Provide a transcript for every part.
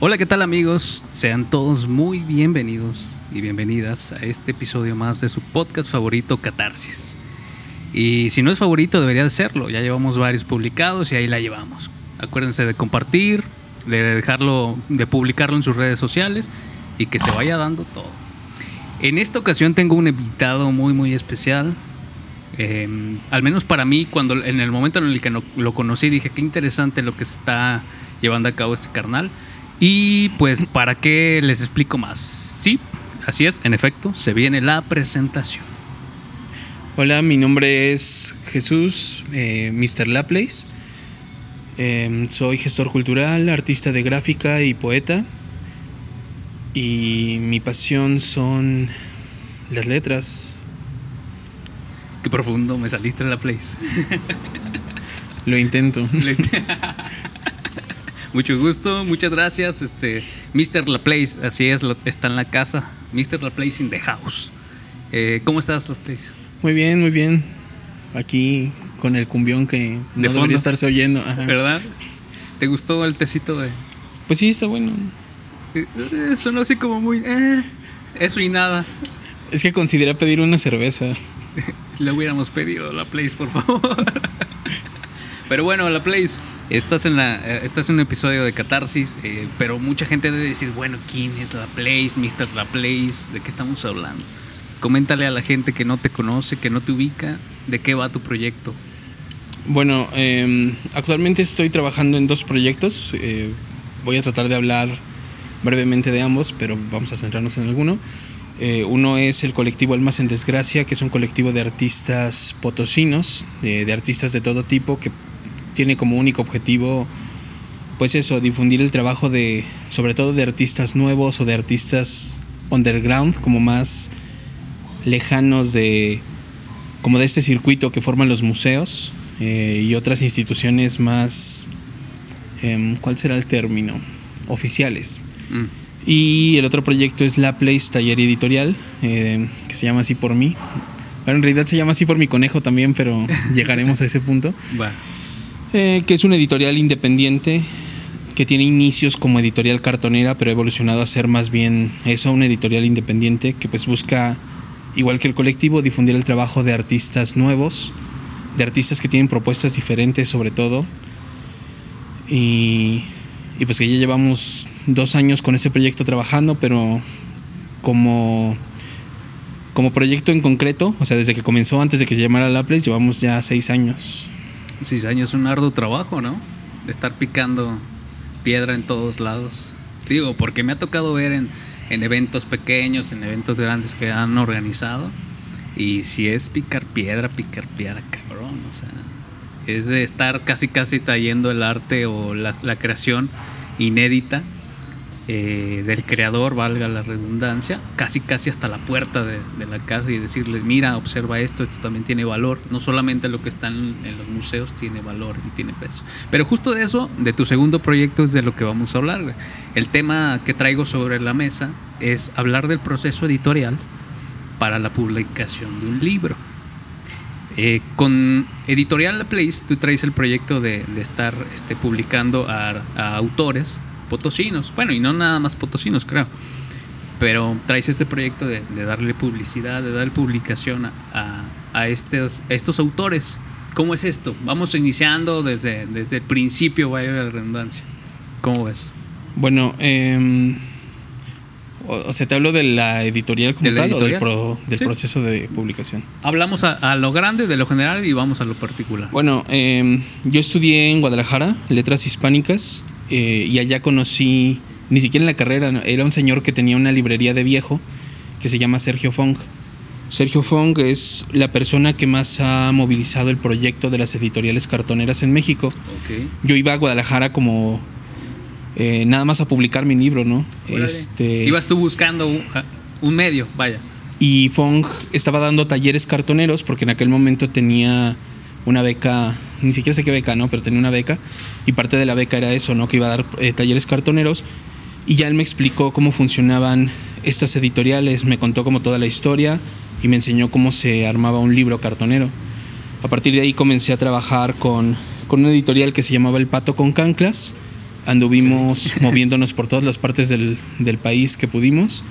Hola, ¿qué tal amigos? Sean todos muy bienvenidos y bienvenidas a este episodio más de su podcast favorito, Catarsis. Y si no es favorito, debería de serlo. Ya llevamos varios publicados y ahí la llevamos. Acuérdense de compartir, de dejarlo, de publicarlo en sus redes sociales y que se vaya dando todo. En esta ocasión tengo un invitado muy, muy especial. Eh, al menos para mí, cuando en el momento en el que no, lo conocí, dije qué interesante lo que está llevando a cabo este carnal. Y pues, ¿para qué les explico más? Sí, así es, en efecto, se viene la presentación. Hola, mi nombre es Jesús, eh, Mr. Laplace. Eh, soy gestor cultural, artista de gráfica y poeta. Y mi pasión son las letras. Qué profundo me saliste en la place. Lo intento. Mucho gusto, muchas gracias. Este, Mr. Laplace, así es, está en la casa. Mr. Laplace in the house. Eh, ¿Cómo estás, Laplace? Muy bien, muy bien. Aquí con el cumbión que De no fondo. debería estarse oyendo. Ajá. ¿Verdad? ¿Te gustó el tecito de.? Pues sí, está bueno. eh, eh, sonó así como muy. eh, eso y nada. Es que consideré pedir una cerveza. Le hubiéramos pedido la Place, por favor. Pero bueno, la Place, estás en, la, eh, estás en un episodio de Catarsis, eh, pero mucha gente debe decir, bueno, ¿quién es la Place, Mr. La Place? ¿De qué estamos hablando? Coméntale a la gente que no te conoce, que no te ubica, de qué va tu proyecto. Bueno, eh, actualmente estoy trabajando en dos proyectos. eh, voy a tratar de hablar brevemente de ambos, pero vamos a centrarnos en alguno. Eh, uno es el colectivo Almas en Desgracia, que es un colectivo de artistas potosinos, de, de artistas de todo tipo, que tiene como único objetivo, pues eso, difundir el trabajo de, sobre todo de artistas nuevos o de artistas underground, como más lejanos de, como de este circuito que forman los museos eh, y otras instituciones más, em, ¿cuál será el término? Oficiales. Mm. Y el otro proyecto es La Place Taller Editorial, eh, que se llama así por mí. Bueno, en realidad se llama así por mi conejo también, pero llegaremos a ese punto. Va. Eh, que es una editorial independiente que tiene inicios como editorial cartonera, pero ha evolucionado a ser más bien eso, una editorial independiente que pues busca, igual que el colectivo, difundir el trabajo de artistas nuevos, de artistas que tienen propuestas diferentes sobre todo. Y, pues que ya llevamos dos años con ese proyecto trabajando, pero como, como proyecto en concreto, o sea, desde que comenzó antes de que se llamara Laples, llevamos ya seis años. Seis años, un arduo trabajo, ¿no? De estar picando piedra en todos lados. Digo, porque me ha tocado ver en, en eventos pequeños, en eventos grandes que han organizado. Y si es picar piedra, picar piedra, cabrón. O sea, es de estar casi, casi trayendo el arte o la, la creación inédita eh, del creador, valga la redundancia, casi, casi hasta la puerta de, de la casa y decirles, mira, observa esto, esto también tiene valor. No solamente lo que está en, en los museos tiene valor y tiene peso. Pero justo de eso, de tu segundo proyecto, es de lo que vamos a hablar. El tema que traigo sobre la mesa es hablar del proceso editorial para la publicación de un libro. Eh, con Editorial La Place, tú traes el proyecto de, de estar este, publicando a, a autores potosinos. Bueno, y no nada más potosinos, creo. Pero traes este proyecto de, de darle publicidad, de darle publicación a, a- a estos, a estos autores. ¿Cómo es esto? Vamos iniciando desde, desde el principio, vaya la redundancia. ¿Cómo ves? Bueno, em, o, sea, te hablo de la editorial como ¿De la tal o del, editorial? pro- del Sí. proceso de publicación. Hablamos a, a lo grande, de lo general, y vamos a lo particular. Bueno, em, yo estudié en Guadalajara, letras hispánicas, eh, y allá conocí, ni siquiera en la carrera, era un señor que tenía una librería de viejo que se llama Sergio Fong. Sergio Fong es la persona que más ha movilizado el proyecto de las editoriales cartoneras en México. Yo iba a Guadalajara como eh, nada más a publicar mi libro, ¿no? Órale. Este, Ibas tú buscando un, un medio, vaya. Y Fong estaba dando talleres cartoneros porque en aquel momento tenía una beca, ni siquiera sé qué beca, ¿no? Pero tenía una beca y parte de la beca era eso, ¿no? Que iba a dar eh, talleres cartoneros y ya él me explicó cómo funcionaban estas editoriales, me contó como toda la historia y me enseñó cómo se armaba un libro cartonero. A partir de ahí comencé a trabajar con, con una editorial que se llamaba El Pato con Canclas Anduvimos moviéndonos por todas las partes del, del país que pudimos.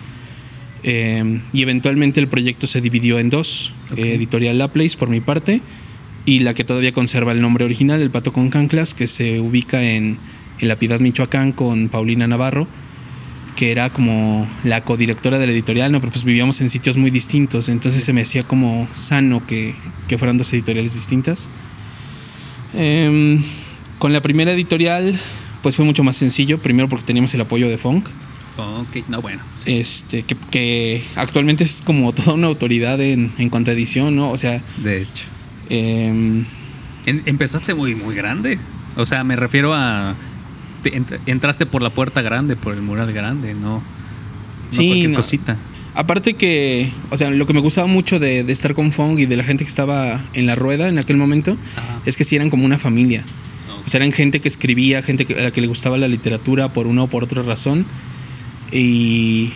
Eh, y eventualmente el proyecto se dividió en dos. Eh, Editorial Laplace por mi parte y la que todavía conserva el nombre original, El Pato con Canclas, que se ubica en, en La Piedad, Michoacán, con Paulina Navarro, que era como la codirectora de la editorial, ¿no? Pero pues vivíamos en sitios muy distintos, entonces se me hacía como sano que, que fueran dos editoriales distintas. Em, con la primera editorial, pues fue mucho más sencillo, primero porque teníamos el apoyo de Funk, Ok, no, bueno. sí, este, que, que actualmente es como toda una autoridad en, en cuanto a edición, ¿no? O sea, de hecho. En- empezaste muy, muy grande. O sea, me refiero a. te ent- entraste por la puerta grande, por el mural grande, no. no cualquier no. cosita. Aparte que, o sea, lo que me gustaba mucho de, de estar con Fong y de la gente que estaba en la rueda en aquel momento Ajá. es que sí eran como una familia. O sea, eran gente que escribía, gente que- a la que le gustaba la literatura por una o por otra razón. Y,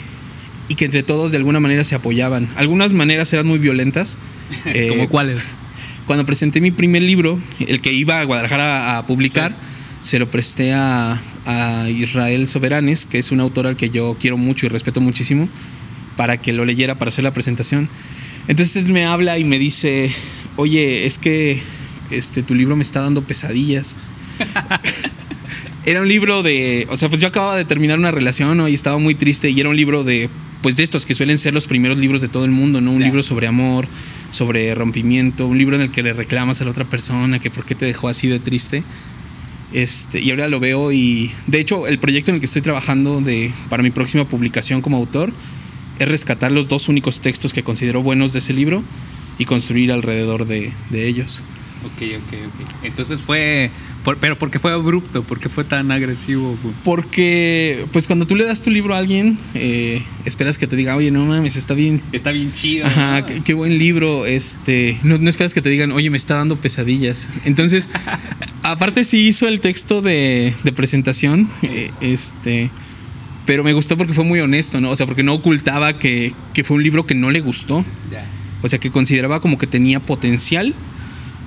y que entre todos de alguna manera se apoyaban. Algunas maneras eran muy violentas. Eh, ¿Cómo cuáles? Cuando presenté mi primer libro, el que iba a Guadalajara a, publicar, se lo presté a, a Israel Soberanes, que es un autor al que yo quiero mucho y respeto muchísimo, para que lo leyera para hacer la presentación. Entonces él me habla y me dice, oye, es que este, tu libro me está dando pesadillas. era un libro de, o sea, pues yo acababa de terminar una relación ¿no? y estaba muy triste y era un libro de, pues de estos que suelen ser los primeros libros de todo el mundo, ¿no? Un libro sobre amor, sobre rompimiento, un libro en el que le reclamas a la otra persona que por qué te dejó así de triste. Este, y ahora lo veo y de hecho el proyecto en el que estoy trabajando de, para mi próxima publicación como autor es rescatar los dos únicos textos que considero buenos de ese libro y construir alrededor de, de ellos. Ok, ok, ok. Entonces fue. por- pero ¿por qué fue abrupto? ¿Por qué fue tan agresivo? Porque, pues cuando tú le das tu libro a alguien, eh, esperas que te diga, oye, no mames, está bien. Está bien chido. Ajá, ¿no? qué, qué buen libro. Este, no, no esperas que te digan, oye, me está dando pesadillas. Entonces, aparte sí hizo el texto de, de presentación, eh, este, pero me gustó porque fue muy honesto, ¿no? O sea, porque no ocultaba que, que fue un libro que no le gustó. Ya. O sea, que consideraba como que tenía potencial,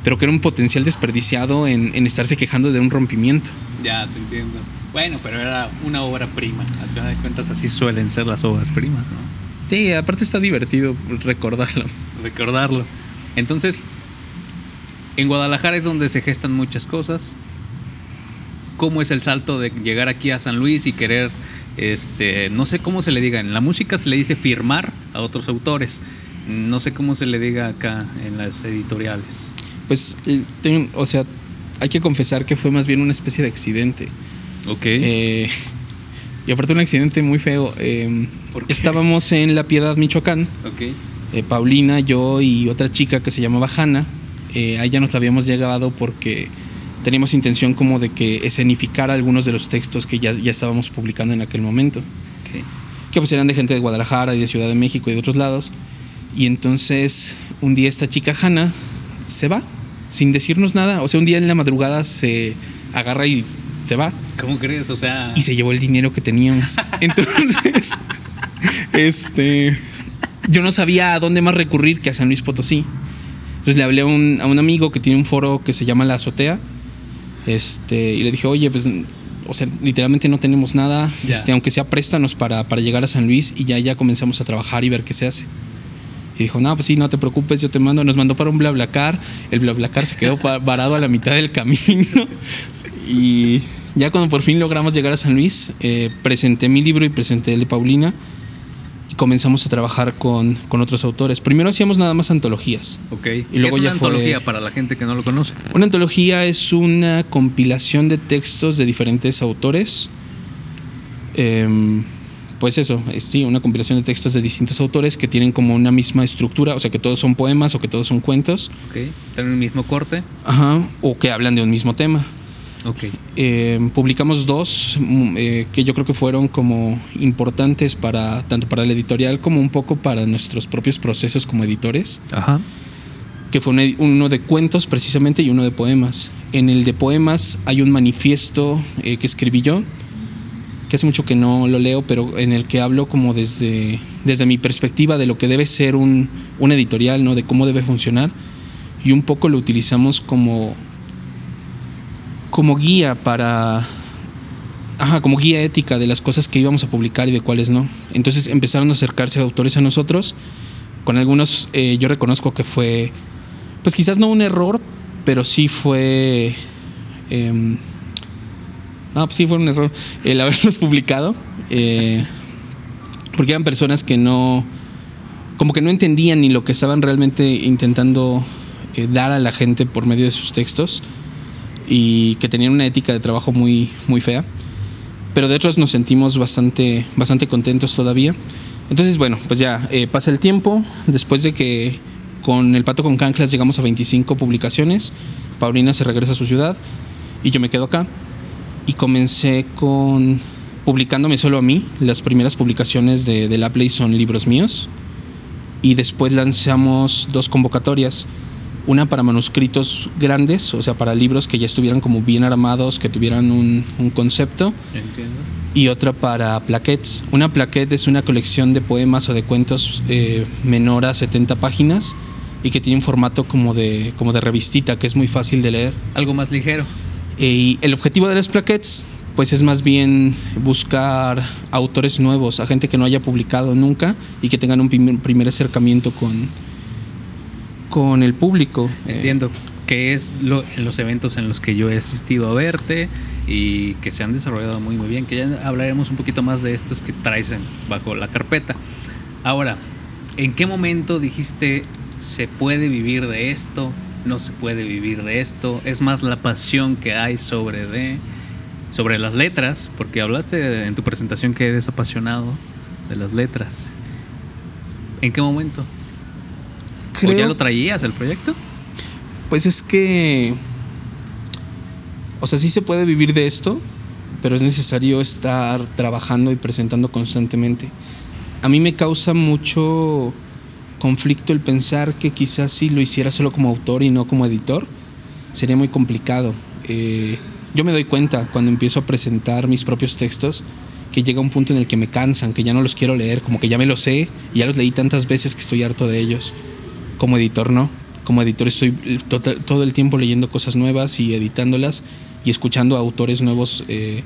pero que era un potencial desperdiciado en, en estarse quejando de un rompimiento. Ya, te entiendo. Bueno, pero era una obra prima. Al final de cuentas, así suelen ser las obras primas, ¿no? Sí, aparte está divertido recordarlo. Recordarlo. Entonces, en Guadalajara es donde se gestan muchas cosas. ¿Cómo es el salto de llegar aquí a San Luis y querer, este, no sé cómo se le diga, en la música se le dice firmar a otros autores. No sé cómo se le diga acá en las editoriales. Pues, eh, tengo- o sea, hay que confesar que fue más bien una especie de accidente. Ok. Eh, y aparte un accidente muy feo. eh, ¿Por qué? estábamos en La Piedad, Michoacán. ok. eh, Paulina, yo y otra chica que se llamaba Hanna. Eh, a ella nos la habíamos llegado porque teníamos intención como de que escenificara algunos de los textos que ya, ya estábamos publicando en aquel momento. ok. que pues eran de gente de Guadalajara y de Ciudad de México y de otros lados. Y entonces un día esta chica Hanna se va sin decirnos nada. O sea, un día en la madrugada se agarra y se va ¿Cómo crees? O sea. y se llevó el dinero que teníamos. Entonces, este, yo no sabía a dónde más recurrir que a San Luis Potosí. Entonces le hablé a un, a un amigo que tiene un foro que se llama La Azotea. Este, y le dije, oye, pues, o sea, literalmente no tenemos nada. Ya. Este, aunque sea préstanos para, para llegar a San Luis y ya, ya comenzamos a trabajar y ver qué se hace. Y dijo, no, pues sí, no te preocupes, yo te mando. Nos mandó para un BlaBlaCar. El BlaBlaCar se quedó varado a la mitad del camino. Y ya cuando por fin logramos llegar a San Luis, eh, presenté mi libro y presenté el de Paulina. Y comenzamos a trabajar con, con otros autores. Primero hacíamos nada más antologías. Ok. Y luego ¿Qué es ya una fue- antología para la gente que no lo conoce? Una antología es una compilación de textos de diferentes autores. Em, pues eso, es, sí, una compilación de textos de distintos autores que tienen como una misma estructura, o sea que todos son poemas o que todos son cuentos, Ok. ¿Tienen el mismo corte? ajá, o que hablan de un mismo tema. Ok. Eh, publicamos dos mm, eh, que yo creo que fueron como importantes para tanto para la editorial como un poco para nuestros propios procesos como editores, Ajá. que fue uno de cuentos precisamente y uno de poemas. En el de poemas hay un manifiesto eh, que escribí yo, que hace mucho que no lo leo, pero en el que hablo como desde, desde mi perspectiva de lo que debe ser un, un editorial, ¿no? de cómo debe funcionar, y un poco lo utilizamos como como guía para, ajá, como guía ética de las cosas que íbamos a publicar y de cuáles no. Entonces empezaron a acercarse autores a nosotros. Con algunos eh, yo reconozco que fue, pues quizás no un error, pero sí fue... Eh, ah, pues sí fue un error el haberlos publicado. Eh, porque eran personas que no, como que no entendían ni lo que estaban realmente intentando eh, dar a la gente por medio de sus textos y que tenían una ética de trabajo muy, muy fea. Pero de otros nos sentimos bastante, bastante contentos todavía. Entonces, bueno, pues ya eh, pasa el tiempo. Después de que con El Pato con Canclas llegamos a 25 publicaciones, Paulina se regresa a su ciudad y yo me quedo acá. Y comencé con publicándome solo a mí. Las primeras publicaciones de, de la Play son libros míos. Y después lanzamos dos convocatorias. Una para manuscritos grandes, o sea, para libros que ya estuvieran como bien armados, que tuvieran un, un concepto. Entiendo. Y otra para plaquettes. Una plaquette es una colección de poemas o de cuentos eh, menor a 70 páginas y que tiene un formato como de, como de revistita, que es muy fácil de leer. Algo más ligero. Eh, Y el objetivo de las plaquettes, pues es más bien buscar autores nuevos, a gente que no haya publicado nunca y que tengan un primer, acercamiento con, con el público. Eh, Entiendo. Que es los eventos en los que yo he asistido a verte y que se han desarrollado muy muy bien. Que ya hablaremos un poquito más de estos que traes bajo la carpeta. Ahora, ¿en qué momento dijiste se puede vivir de esto? No se puede vivir de esto. Es más la pasión que hay sobre de sobre las letras, porque hablaste en tu presentación que eres apasionado de las letras. ¿En qué momento? ¿O ya creo- lo traías el proyecto? Pues es que. O sea, sí se puede vivir de esto, pero es necesario estar trabajando y presentando constantemente. A mí me causa mucho conflicto el pensar que quizás si lo hiciera solo como autor y no como editor, sería muy complicado. Eh, yo me doy cuenta cuando empiezo a presentar mis propios textos que llega un punto en el que me cansan, que ya no los quiero leer, como que ya me los sé y ya los leí tantas veces que estoy harto de ellos. Como editor no. Como editor estoy total- todo el tiempo leyendo cosas nuevas y editándolas y escuchando a autores nuevos eh,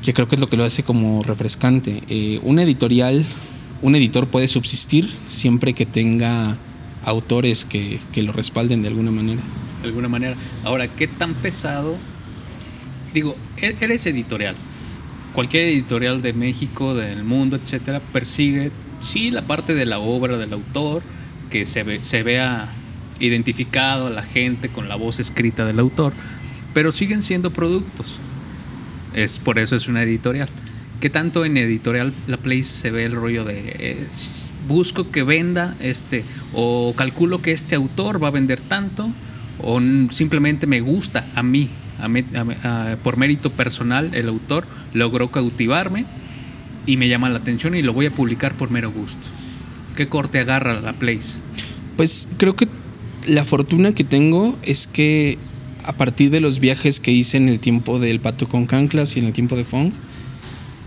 que creo que es lo que lo hace como refrescante. Eh, un editorial, un editor puede subsistir siempre que tenga autores que, que lo respalden de alguna manera. de alguna manera. Ahora, ¿qué tan pesado? Digo, e- eres editorial. Cualquier editorial de México, del mundo, etcétera, persigue, sí, la parte de la obra del autor, que se, se vea identificado a la gente con la voz escrita del autor, pero siguen siendo productos. Es por eso es una editorial. ¿Qué tanto en editorial la Place se ve el rollo de eh, busco que venda este o calculo que este autor va a vender tanto o simplemente me gusta a mí, por mérito personal el autor logró cautivarme y me llama la atención y lo voy a publicar por mero gusto. ¿Qué corte agarra la Place? Pues creo que la fortuna que tengo es que a partir de los viajes que hice en el tiempo del Pato con Canclas y en el tiempo de Fong,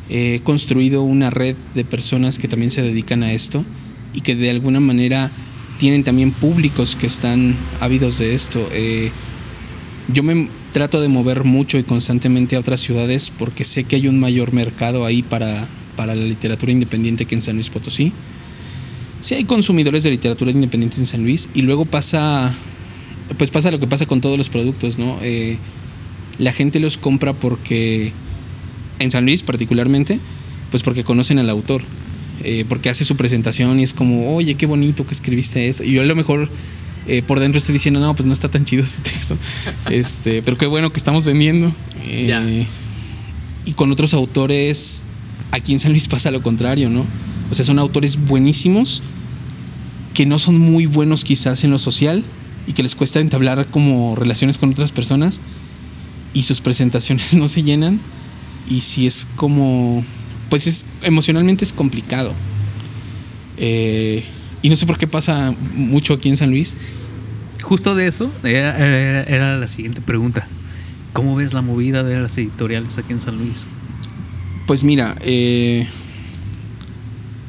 he construido una red de personas que también se dedican a esto y que de alguna manera tienen también públicos que están ávidos de esto. Eh, yo me trato de mover mucho y constantemente a otras ciudades porque sé que hay un mayor mercado ahí para, para la literatura independiente que en San Luis Potosí. Sí hay consumidores de literatura independiente en San Luis y luego pasa, pues pasa lo que pasa con todos los productos, ¿no? Eh, la gente los compra porque, en San Luis particularmente, pues porque conocen al autor, eh, porque hace su presentación y es como, oye, qué bonito que escribiste eso. Y yo a lo mejor eh, por dentro estoy diciendo, no, pues no está tan chido su texto, este, pero qué bueno que estamos vendiendo. Eh, Ya. Y con otros autores, aquí en San Luis pasa lo contrario, ¿no? O sea, son autores buenísimos que no son muy buenos quizás en lo social y que les cuesta entablar como relaciones con otras personas y sus presentaciones no se llenan y si es como pues es emocionalmente es complicado Eh, y no sé por qué pasa mucho aquí en San Luis Justo de eso era, era- era la siguiente pregunta. ¿Cómo ves la movida de las editoriales aquí en San Luis? pues mira eh,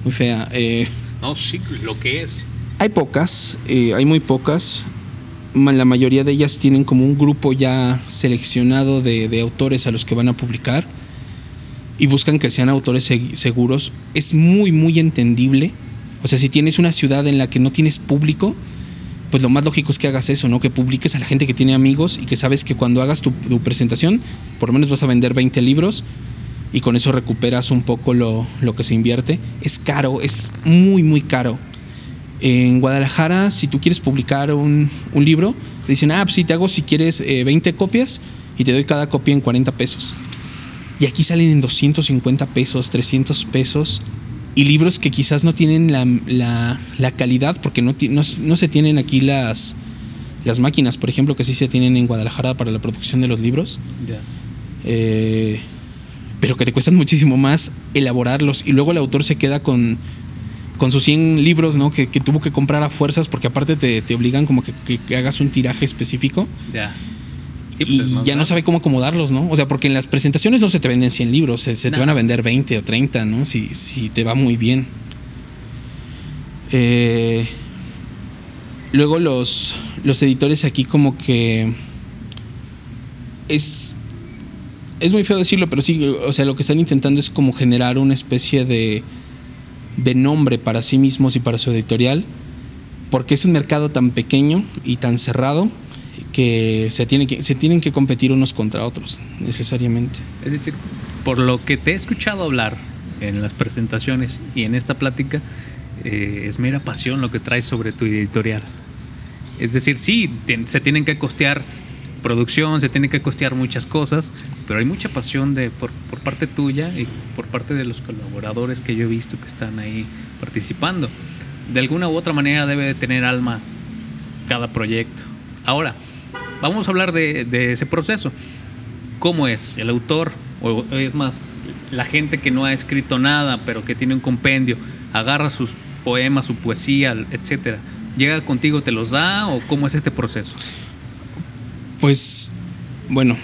muy fea eh, No, sí, lo que es. Hay pocas, eh, hay muy pocas. La mayoría de ellas tienen como un grupo ya seleccionado de, de autores a los que van a publicar. Y buscan que sean autores seguros, es muy, muy entendible. O sea, si tienes una ciudad en la que no tienes público, pues lo más lógico es que hagas eso, ¿no? Que publiques a la gente que tiene amigos y que sabes que cuando hagas tu, presentación, por lo menos vas a vender 20 libros y con eso recuperas un poco lo, lo, que se invierte. Es caro, es muy, muy caro. En Guadalajara, si tú quieres publicar un, un libro, te dicen, ah, pues sí, te hago si quieres 20 eh, copias y te doy cada copia en 40 pesos. Y aquí salen en 250 pesos, 300 pesos. Y libros que quizás no tienen la, la, calidad, porque no, no, se tienen aquí las, las máquinas, por ejemplo, que sí se tienen en Guadalajara para la producción de los libros. Eh, pero que te cuestan muchísimo más elaborarlos. Y luego el autor se queda con, con sus 100 libros, ¿no? Que, tuvo que comprar a fuerzas, porque aparte te, te obligan como que, que, hagas un tiraje específico. Ya. Pues, y ya no sabe cómo acomodarlos, ¿no? O sea, porque en las presentaciones no se te venden 100 libros, se, te van a vender 20 o 30, ¿no? Si, si te va muy bien. Eh, luego los, los editores aquí como que es es muy feo decirlo, pero sí, o sea, lo que están intentando es como generar una especie de, de nombre para sí mismos y para su editorial, porque es un mercado tan pequeño y tan cerrado que se, tiene que se tienen que competir unos contra otros, necesariamente. Es decir, por lo que te he escuchado hablar en las presentaciones y en esta plática, eh, es mera pasión lo que traes sobre tu editorial. Es decir, sí, se tienen que costear producción, se tienen que costear muchas cosas, pero hay mucha pasión de, por, por parte tuya y por parte de los colaboradores que yo he visto que están ahí participando. De alguna u otra manera debe de tener alma cada proyecto. Ahora, vamos a hablar de, ese proceso. ¿Cómo es? El autor, o es más, la gente que no ha escrito nada, pero que tiene un compendio, agarra sus poemas, su poesía, etcétera. ¿Llega contigo, te los da o cómo es este proceso? Pues bueno,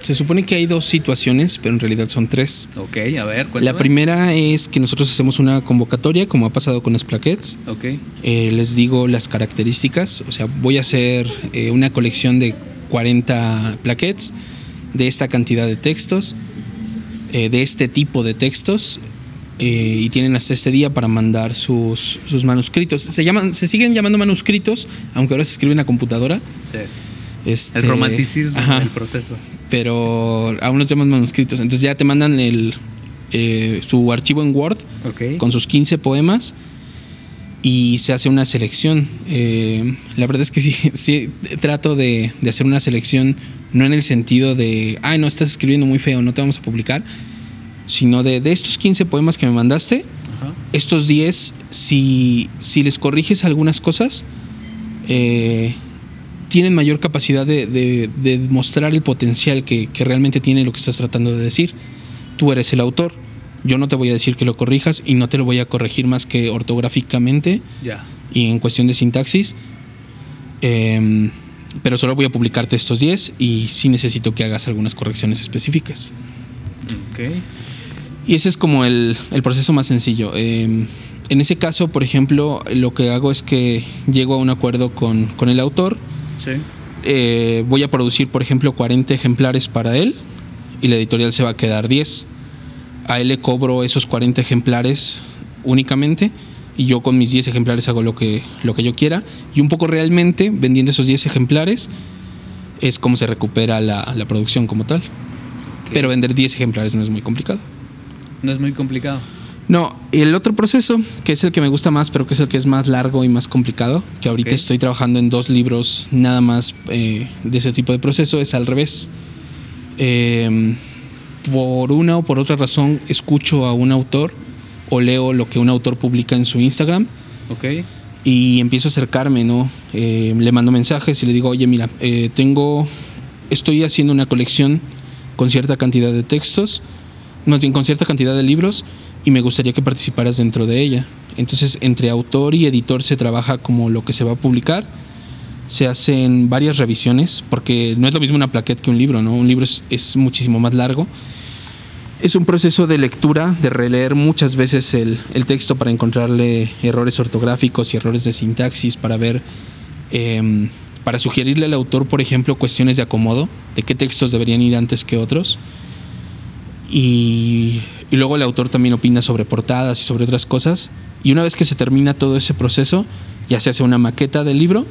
se supone que hay dos situaciones, pero en realidad son tres. Ok, a ver, cuéntame. La primera es que nosotros hacemos una convocatoria, como ha pasado con las plaquettes. Ok. Eh, les digo las características, o sea, voy a hacer eh, una colección de 40 plaquettes de esta cantidad de textos, eh, de este tipo de textos, y tienen hasta este día para mandar sus, sus manuscritos. Se, llaman, se siguen llamando manuscritos, aunque ahora se escriben a computadora. Sí este, el romanticismo del proceso. Pero aún los llaman manuscritos. Entonces ya te mandan el, eh, su archivo en Word con sus 15 poemas y se hace una selección. Eh, la verdad es que sí, sí trato de, hacer una selección, no en el sentido de, ay, no, estás escribiendo muy feo, no te vamos a publicar, sino de, de estos 15 poemas que me mandaste, estos 10, si, si les corriges algunas cosas, eh, tienen mayor capacidad de, de, mostrar el potencial que, realmente tiene lo que estás tratando de decir. Tú eres el autor. Yo no te voy a decir que lo corrijas y no te lo voy a corregir más que ortográficamente y en cuestión de sintaxis. Em, pero solo voy a publicarte estos 10 y sí necesito que hagas algunas correcciones específicas. Y ese es como el, proceso más sencillo. Em, en ese caso, por ejemplo, lo que hago es que llego a un acuerdo con, con el autor eh, voy a producir, por ejemplo, 40 ejemplares para él y la editorial se va a quedar 10. A él le cobro esos 40 ejemplares únicamente y yo con mis 10 ejemplares hago lo que, lo que yo quiera. Y un poco realmente, vendiendo esos 10 ejemplares, es como se recupera la, producción como tal. Pero vender 10 ejemplares no es muy complicado. No es muy complicado. No, el otro proceso, que es el que me gusta más, pero que es el que es más largo y más complicado, que ahorita estoy trabajando en dos libros nada más eh, de ese tipo de proceso, es al revés. Em, por una o por otra razón, escucho a un autor o leo lo que un autor publica en su Instagram. Ok. Y empiezo a acercarme, ¿no? Em, le mando mensajes y le digo, oye, mira, eh, tengo, estoy haciendo una colección con cierta cantidad de textos, no, con cierta cantidad de libros y me gustaría que participaras dentro de ella. Entonces, entre autor y editor se trabaja como lo que se va a publicar. Se hacen varias revisiones, porque no es lo mismo una plaqueta que un libro, ¿no? Un libro es, muchísimo más largo. Es un proceso de lectura, de releer muchas veces el, texto para encontrarle errores ortográficos y errores de sintaxis, para ver, em, para sugerirle al autor, por ejemplo, cuestiones de acomodo, de qué textos deberían ir antes que otros Y, luego el autor también opina sobre portadas y sobre otras cosas. Y una vez que se termina todo ese proceso, ya se hace una maqueta del libro,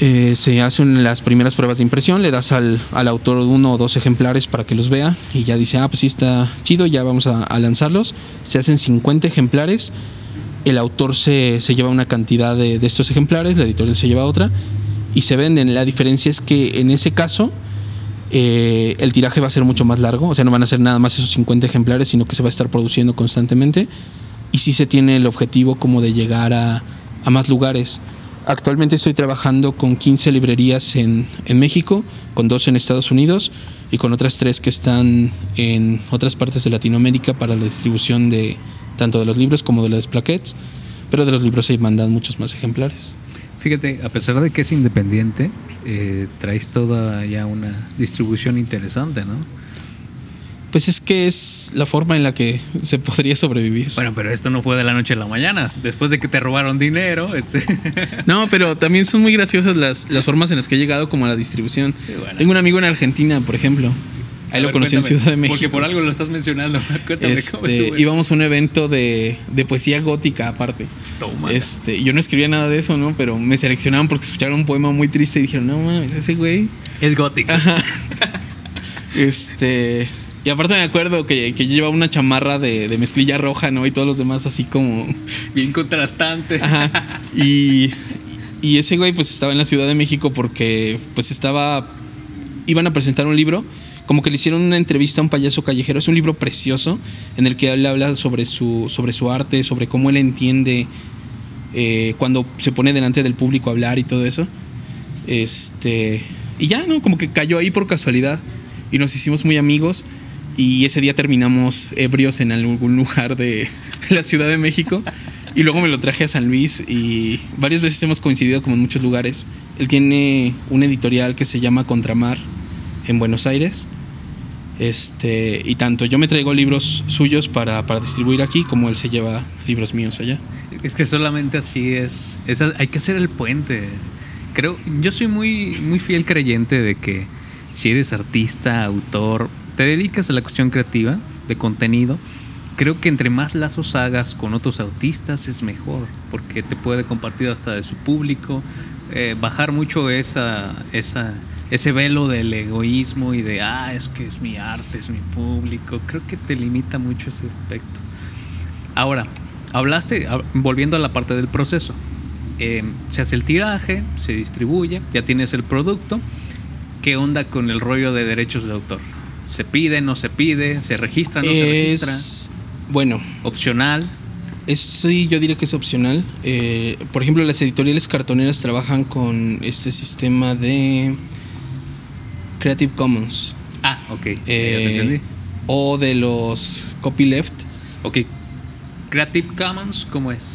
eh, se hacen las primeras pruebas de impresión, le das al, al, autor uno o dos ejemplares para que los vea y ya dice, ah, pues sí está chido, ya vamos a, a lanzarlos. Se hacen 50 ejemplares, el autor se, se lleva una cantidad de, de, estos ejemplares, la editorial se lleva otra y se venden. La diferencia es que en ese caso eh, el tiraje va a ser mucho más largo, o sea, no van a ser nada más esos 50 ejemplares, sino que se va a estar produciendo constantemente y sí se tiene el objetivo como de llegar a, más lugares. Actualmente estoy trabajando con 15 librerías en, en, México, con dos en Estados Unidos y con otras tres que están en otras partes de Latinoamérica para la distribución de tanto de los libros como de las plaquettes, pero de los libros se mandan muchos más ejemplares. Fíjate, a pesar de que es independiente, eh, traes toda ya una distribución interesante, ¿no? Pues es que es la forma en la que se podría sobrevivir. Bueno, pero esto no fue de la noche a la mañana. Después de que te robaron dinero. Este... No, pero también son muy graciosas las, las formas en las que he llegado como a la distribución. Bueno. Tengo un amigo en Argentina, por ejemplo. Ahí lo conocí cuéntame, en Ciudad de México. Porque por algo lo estás mencionando. Cuéntame este, cómo estuvo. Íbamos a un evento de, de poesía gótica aparte. Toma. Este, yo no escribía nada de eso, ¿no? Pero me seleccionaban porque escucharon un poema muy triste y dijeron, no mames, ese güey. Es gótico. Ajá. este. Y aparte me acuerdo que, que yo llevaba una chamarra de, de, mezclilla roja, ¿no? Y todos los demás así como... Bien contrastante. Ajá. Y, y ese güey pues estaba en la Ciudad de México porque pues estaba... Iban a presentar un libro, como que le hicieron una entrevista a un payaso callejero. Es un libro precioso en el que él habla sobre su, sobre su arte, sobre cómo él entiende eh, cuando se pone delante del público a hablar y todo eso. Este... Y ya, ¿no? Como que cayó ahí por casualidad. Y nos hicimos muy amigos y ese día terminamos ebrios en algún lugar de, la Ciudad de México y luego me lo traje a San Luis y varias veces hemos coincidido como en muchos lugares. Él tiene un editorial que se llama Contramar en Buenos Aires. Este, y tanto yo me traigo libros suyos para, para distribuir aquí como él se lleva libros míos allá. Es que solamente así es, es hay que hacer el puente. Creo, yo soy muy, muy fiel creyente de que si eres artista, autor, te dedicas a la cuestión creativa, de contenido, creo que entre más lazos hagas con otros artistas es mejor, porque te puede compartir hasta de su público, eh, bajar mucho esa, esa, ese velo del egoísmo y de, ah, es que es mi arte, es mi público, creo que te limita mucho ese aspecto. Ahora, hablaste, volviendo a la parte del proceso, eh, se hace el tiraje, se distribuye, ya tienes el producto, ¿qué onda con el rollo de derechos de autor? ¿Se pide, no se pide? ¿Se registra, no es, se registra? Bueno. ¿Opcional? Es, sí, yo diría que es opcional. Eh, por ejemplo, las editoriales cartoneras trabajan con este sistema de Creative Commons. Ah, ok. Eh, o de los copyleft. Ok. Creative Commons, ¿cómo es?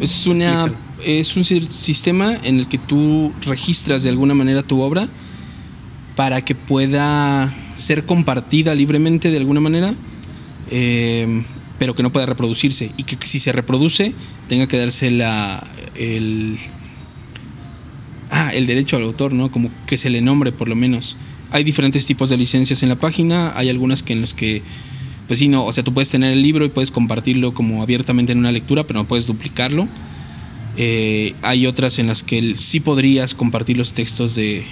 Es, una, es un sistema en el que tú registras de alguna manera tu obra para que pueda ser compartida libremente de alguna manera, eh, pero que no pueda reproducirse y que, que, si se reproduce tenga que darse la, el, ah, el derecho al autor, ¿no? Como que se le nombre por lo menos. Hay diferentes tipos de licencias en la página, hay algunas que en los que pues sí, no, o sea, tú puedes tener el libro y puedes compartirlo como abiertamente en una lectura, pero no puedes duplicarlo. Eh, hay otras en las que sí podrías compartir los textos de,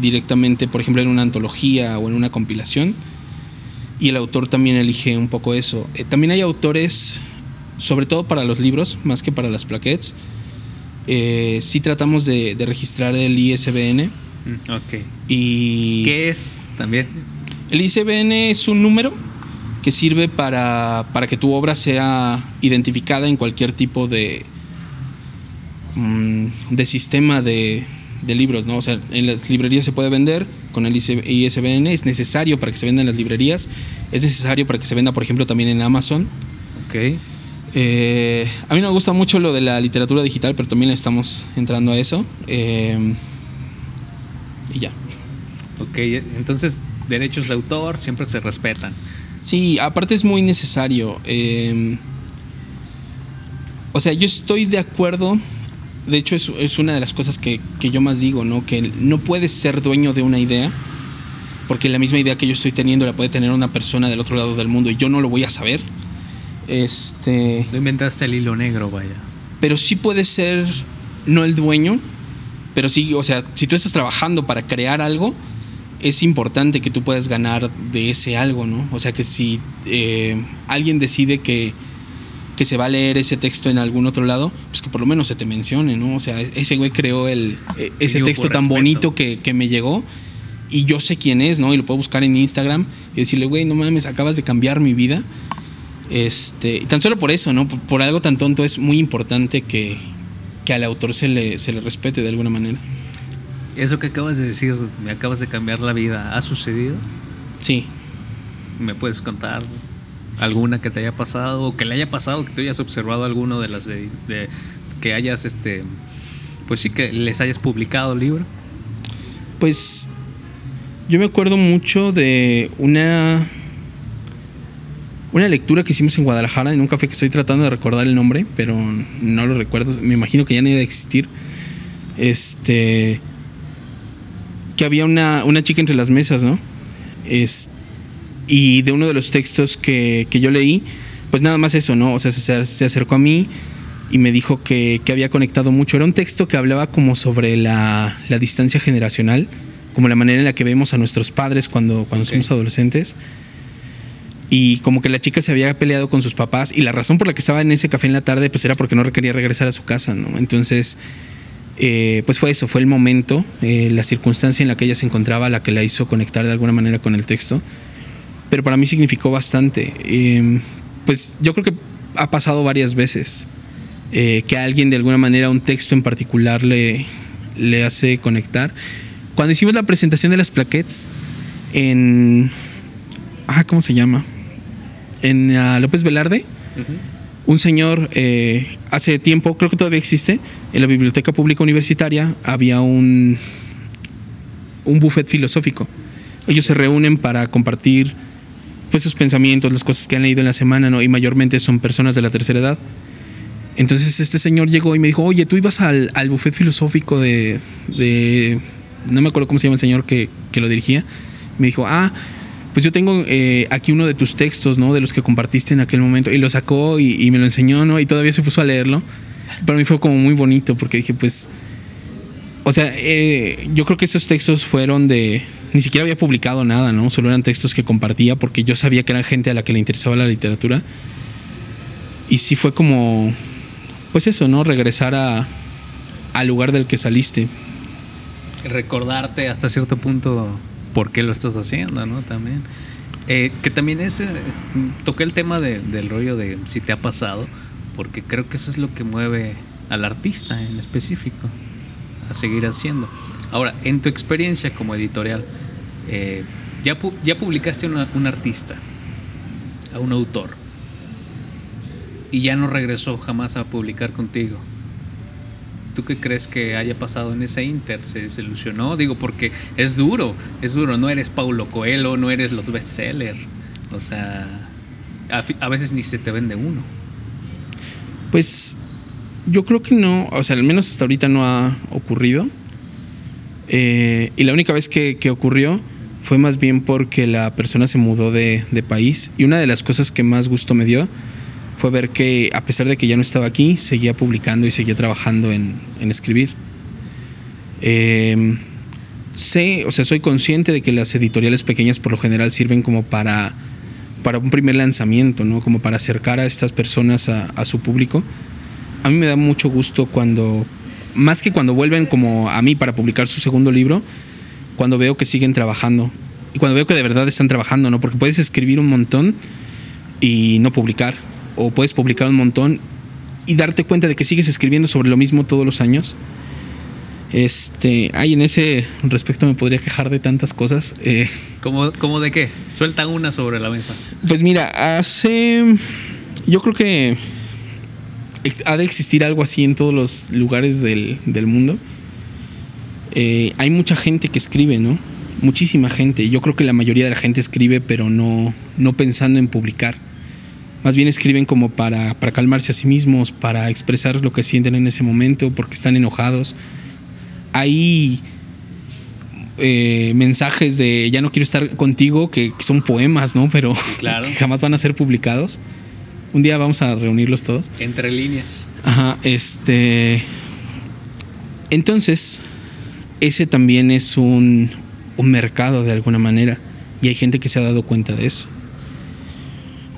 directamente, por ejemplo, en una antología o en una compilación. Y el autor también elige un poco eso. Eh, también hay autores, sobre todo para los libros, más que para las plaquettes. Eh, sí tratamos de, de, registrar el ISBN. Mm, ok. Y ¿Qué es también? El ISBN es un número que sirve para, para que tu obra sea identificada en cualquier tipo de, mm, de sistema de, de libros, ¿no? O sea, en las librerías se puede vender con el ISBN, es necesario para que se venda en las librerías, es necesario para que se venda, por ejemplo, también en Amazon. Ok. Eh, a mí no me gusta mucho lo de la literatura digital, pero también estamos entrando a eso. Eh, y ya. Ok, entonces derechos de autor siempre se respetan. Sí, aparte es muy necesario. Eh, o sea, yo estoy de acuerdo de hecho es, es una de las cosas que, que, yo más digo, ¿no? Que no puedes ser dueño de una idea porque la misma idea que yo estoy teniendo la puede tener una persona del otro lado del mundo y yo no lo voy a saber. Este. No inventaste el hilo negro, vaya. Pero sí puede ser, no el dueño, pero sí, o sea, si tú estás trabajando para crear algo, es importante que tú puedas ganar de ese algo, ¿no? O sea, que si eh, alguien decide que, que se va a leer ese texto en algún otro lado, pues que por lo menos se te mencione, ¿no? O sea, ese güey creó el, e, ese texto tan bonito que, que me llegó y yo sé quién es, ¿no? Y lo puedo buscar en Instagram y decirle, güey, no mames, acabas de cambiar mi vida. Este, y tan solo por eso, ¿no? Por, algo tan tonto es muy importante que, que al autor se le, se le respete de alguna manera. Eso que acabas de decir, me acabas de cambiar la vida, ¿ha sucedido? Sí. ¿Me puedes contar alguna que te haya pasado o que le haya pasado, que tú hayas observado alguno de las de, de que hayas, este, pues sí, que les hayas publicado el libro? Pues yo me acuerdo mucho de una una lectura que hicimos en Guadalajara en un café que estoy tratando de recordar el nombre, pero no lo recuerdo. Me imagino que ya no iba a existir. Este que había una, una chica entre las mesas, ¿no? Es, y de uno de los textos que, que, yo leí, pues nada más eso, ¿no? O sea, se, se acercó a mí y me dijo que, que, había conectado mucho. Era un texto que hablaba como sobre la, la, distancia generacional, como la manera en la que vemos a nuestros padres cuando, cuando okay. somos adolescentes. Y como que la chica se había peleado con sus papás y la razón por la que estaba en ese café en la tarde pues era porque no quería regresar a su casa, ¿no? Entonces eh, pues fue eso, fue el momento, eh, la circunstancia en la que ella se encontraba la que la hizo conectar de alguna manera con el texto. Pero para mí significó bastante. Eh, pues yo creo que ha pasado varias veces eh, que a alguien de alguna manera un texto en particular le, le hace conectar. Cuando hicimos la presentación de las plaquettes en... Ah, ¿cómo se llama? En uh, López Velarde. Uh -huh un señor eh, hace tiempo, creo que todavía existe, en la Biblioteca Pública Universitaria había un, un buffet filosófico. Ellos se reúnen para compartir pues, sus pensamientos, las cosas que han leído en la semana, ¿no? y mayormente son personas de la tercera edad. Entonces este señor llegó y me dijo, oye, tú ibas al, al buffet filosófico de, de, No me acuerdo cómo se llama el señor que, que lo dirigía. Me dijo, ah, pues yo tengo eh, aquí uno de tus textos, ¿no? De los que compartiste en aquel momento. Y lo sacó y, me lo enseñó, ¿no? Y todavía se puso a leerlo. Para mí fue como muy bonito porque dije, pues... O sea, eh, yo creo que esos textos fueron de... Ni siquiera había publicado nada, ¿no? Solo eran textos que compartía porque yo sabía que eran gente a la que le interesaba la literatura. Y sí fue como... Pues eso, ¿no? Regresar a, al lugar del que saliste. Recordarte hasta cierto punto por qué lo estás haciendo, ¿no? También. Eh, que también es, eh, toqué el tema de, del rollo de si te ha pasado, porque creo que eso es lo que mueve al artista en específico a seguir haciendo. Ahora, en tu experiencia como editorial, eh, ya, pu ya publicaste a un artista, a un autor, y ya no regresó jamás a publicar contigo. ¿Tú qué crees que haya pasado en ese Inter? ¿Se desilusionó? Digo, porque es duro, es duro. No eres Paulo Coelho, no eres los bestsellers. O sea, a, veces ni se te vende uno. Pues yo creo que no, o sea, al menos hasta ahorita no ha ocurrido. Eh, y la única vez que, ocurrió fue más bien porque la persona se mudó de país. Y una de las cosas que más gusto me dio fue ver que a pesar de que ya no estaba aquí, seguía publicando y seguía trabajando en, en escribir. Eh, sé, o sea, soy consciente de que las editoriales pequeñas por lo general sirven como para, para un primer lanzamiento, ¿no? Como para acercar a estas personas a, a su público. A mí me da mucho gusto cuando, más que cuando vuelven como a mí para publicar su segundo libro, cuando veo que siguen trabajando. Y cuando veo que de verdad están trabajando, ¿no? Porque puedes escribir un montón y no publicar o puedes publicar un montón y darte cuenta de que sigues escribiendo sobre lo mismo todos los años. Este, ay, en ese respecto me podría quejar de tantas cosas. Eh, ¿Cómo, ¿Cómo de qué? Suelta una sobre la mesa. Pues mira, hace. Yo creo que ha de existir algo así en todos los lugares del, del mundo. Eh, hay mucha gente que escribe, ¿no? Muchísima gente. Yo creo que la mayoría de la gente escribe, pero no, no pensando en publicar más bien escriben como para, para, calmarse a sí mismos, para expresar lo que sienten en ese momento, porque están enojados. Hay eh, mensajes de ya no quiero estar contigo, que, que son poemas, ¿no? Pero Claro. que jamás van a ser publicados. Un día vamos a reunirlos todos. Entre líneas. Ajá, este. Entonces, ese también es un, un mercado de alguna manera. Y hay gente que se ha dado cuenta de eso.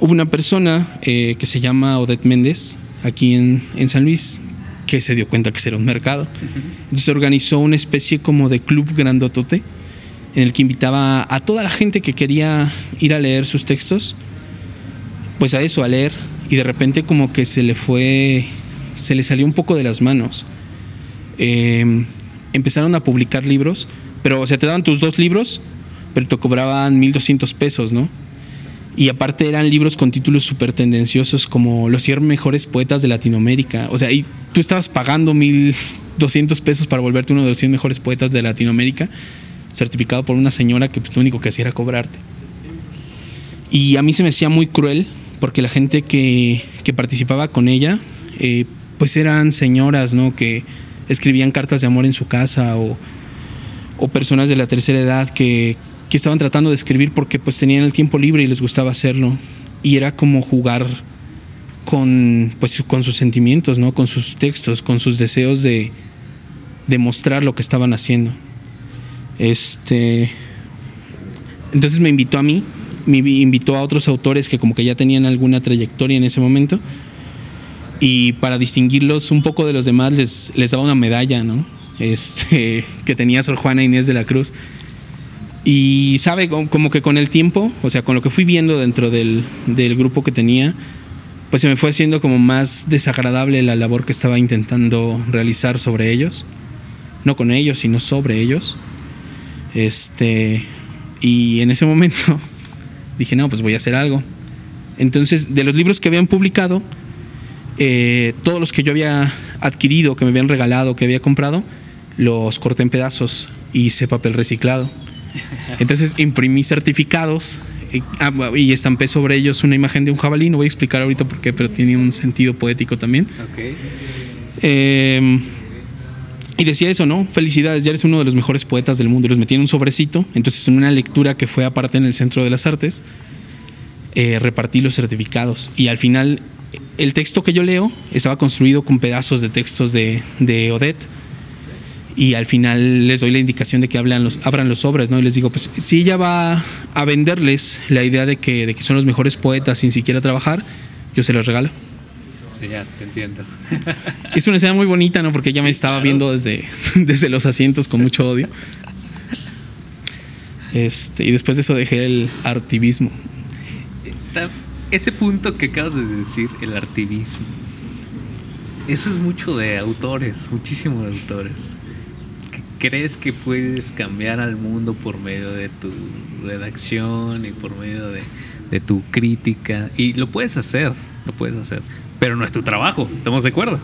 Hubo una persona eh, que se llama Odette Méndez, aquí en, San Luis, que se dio cuenta que era un mercado. Entonces organizó una especie como de club grandotote en el que invitaba a toda la gente que quería ir a leer sus textos, pues a eso, a leer. Y de repente como que se le fue, se le salió un poco de las manos. Eh, empezaron a publicar libros, pero o sea, te daban tus dos libros, pero te cobraban 1200 pesos, ¿no? Y aparte eran libros con títulos súper tendenciosos como Los 100 mejores poetas de Latinoamérica. O sea, y tú estabas pagando 1200 pesos para volverte uno de los 100 mejores poetas de Latinoamérica, certificado por una señora que pues, lo único que hacía era cobrarte. Y a mí se me hacía muy cruel porque la gente que, que participaba con ella, eh, pues eran señoras, ¿no? Que escribían cartas de amor en su casa o, o personas de la tercera edad que, que estaban tratando de escribir porque pues tenían el tiempo libre y les gustaba hacerlo. Y era como jugar con, pues, con sus sentimientos, ¿no? Con sus textos, con sus deseos de, de mostrar lo que estaban haciendo. Este. Entonces me invitó a mí, me invitó a otros autores que como que ya tenían alguna trayectoria en ese momento. Y para distinguirlos un poco de los demás les, les daba una medalla, ¿no? Este, que tenía Sor Juana Inés de la Cruz. Y sabe, como que con el tiempo, o sea, con lo que fui viendo dentro del, del grupo que tenía, pues se me fue haciendo como más desagradable la labor que estaba intentando realizar sobre ellos. No con ellos, sino sobre ellos. Este, y en ese momento dije, no, pues voy a hacer algo. Entonces, de los libros que habían publicado, eh, todos los que yo había adquirido, que me habían regalado, que había comprado, los corté en pedazos y hice papel reciclado. Entonces imprimí certificados y, ah, y estampé sobre ellos una imagen de un jabalí. No voy a explicar ahorita por qué, pero tiene un sentido poético también. Ok. Eh, y decía eso, ¿no? Felicidades, ya eres uno de los mejores poetas del mundo. Y los metí en un sobrecito. Entonces, en una lectura que fue aparte en el Centro de las Artes, eh, repartí los certificados. Y al final, el texto que yo leo estaba construido con pedazos de textos de, de Odette. Y al final les doy la indicación de que hablan los, abran los sobres, ¿no? Y les digo, pues si ella va a venderles la idea de que, de que son los mejores poetas sin siquiera trabajar, yo se los regalo. Sí, ya, te entiendo. Es una escena muy bonita, ¿no? Porque ella me estaba claro. viendo desde, desde los asientos con mucho odio. Este, y después de eso dejé el artivismo. Ese punto que acabas de decir, el artivismo. Eso es mucho de autores, muchísimo de autores. Crees que puedes cambiar al mundo por medio de tu redacción y por medio de, de tu crítica. Y lo puedes hacer, lo puedes hacer. Pero no es tu trabajo, ¿estamos de acuerdo?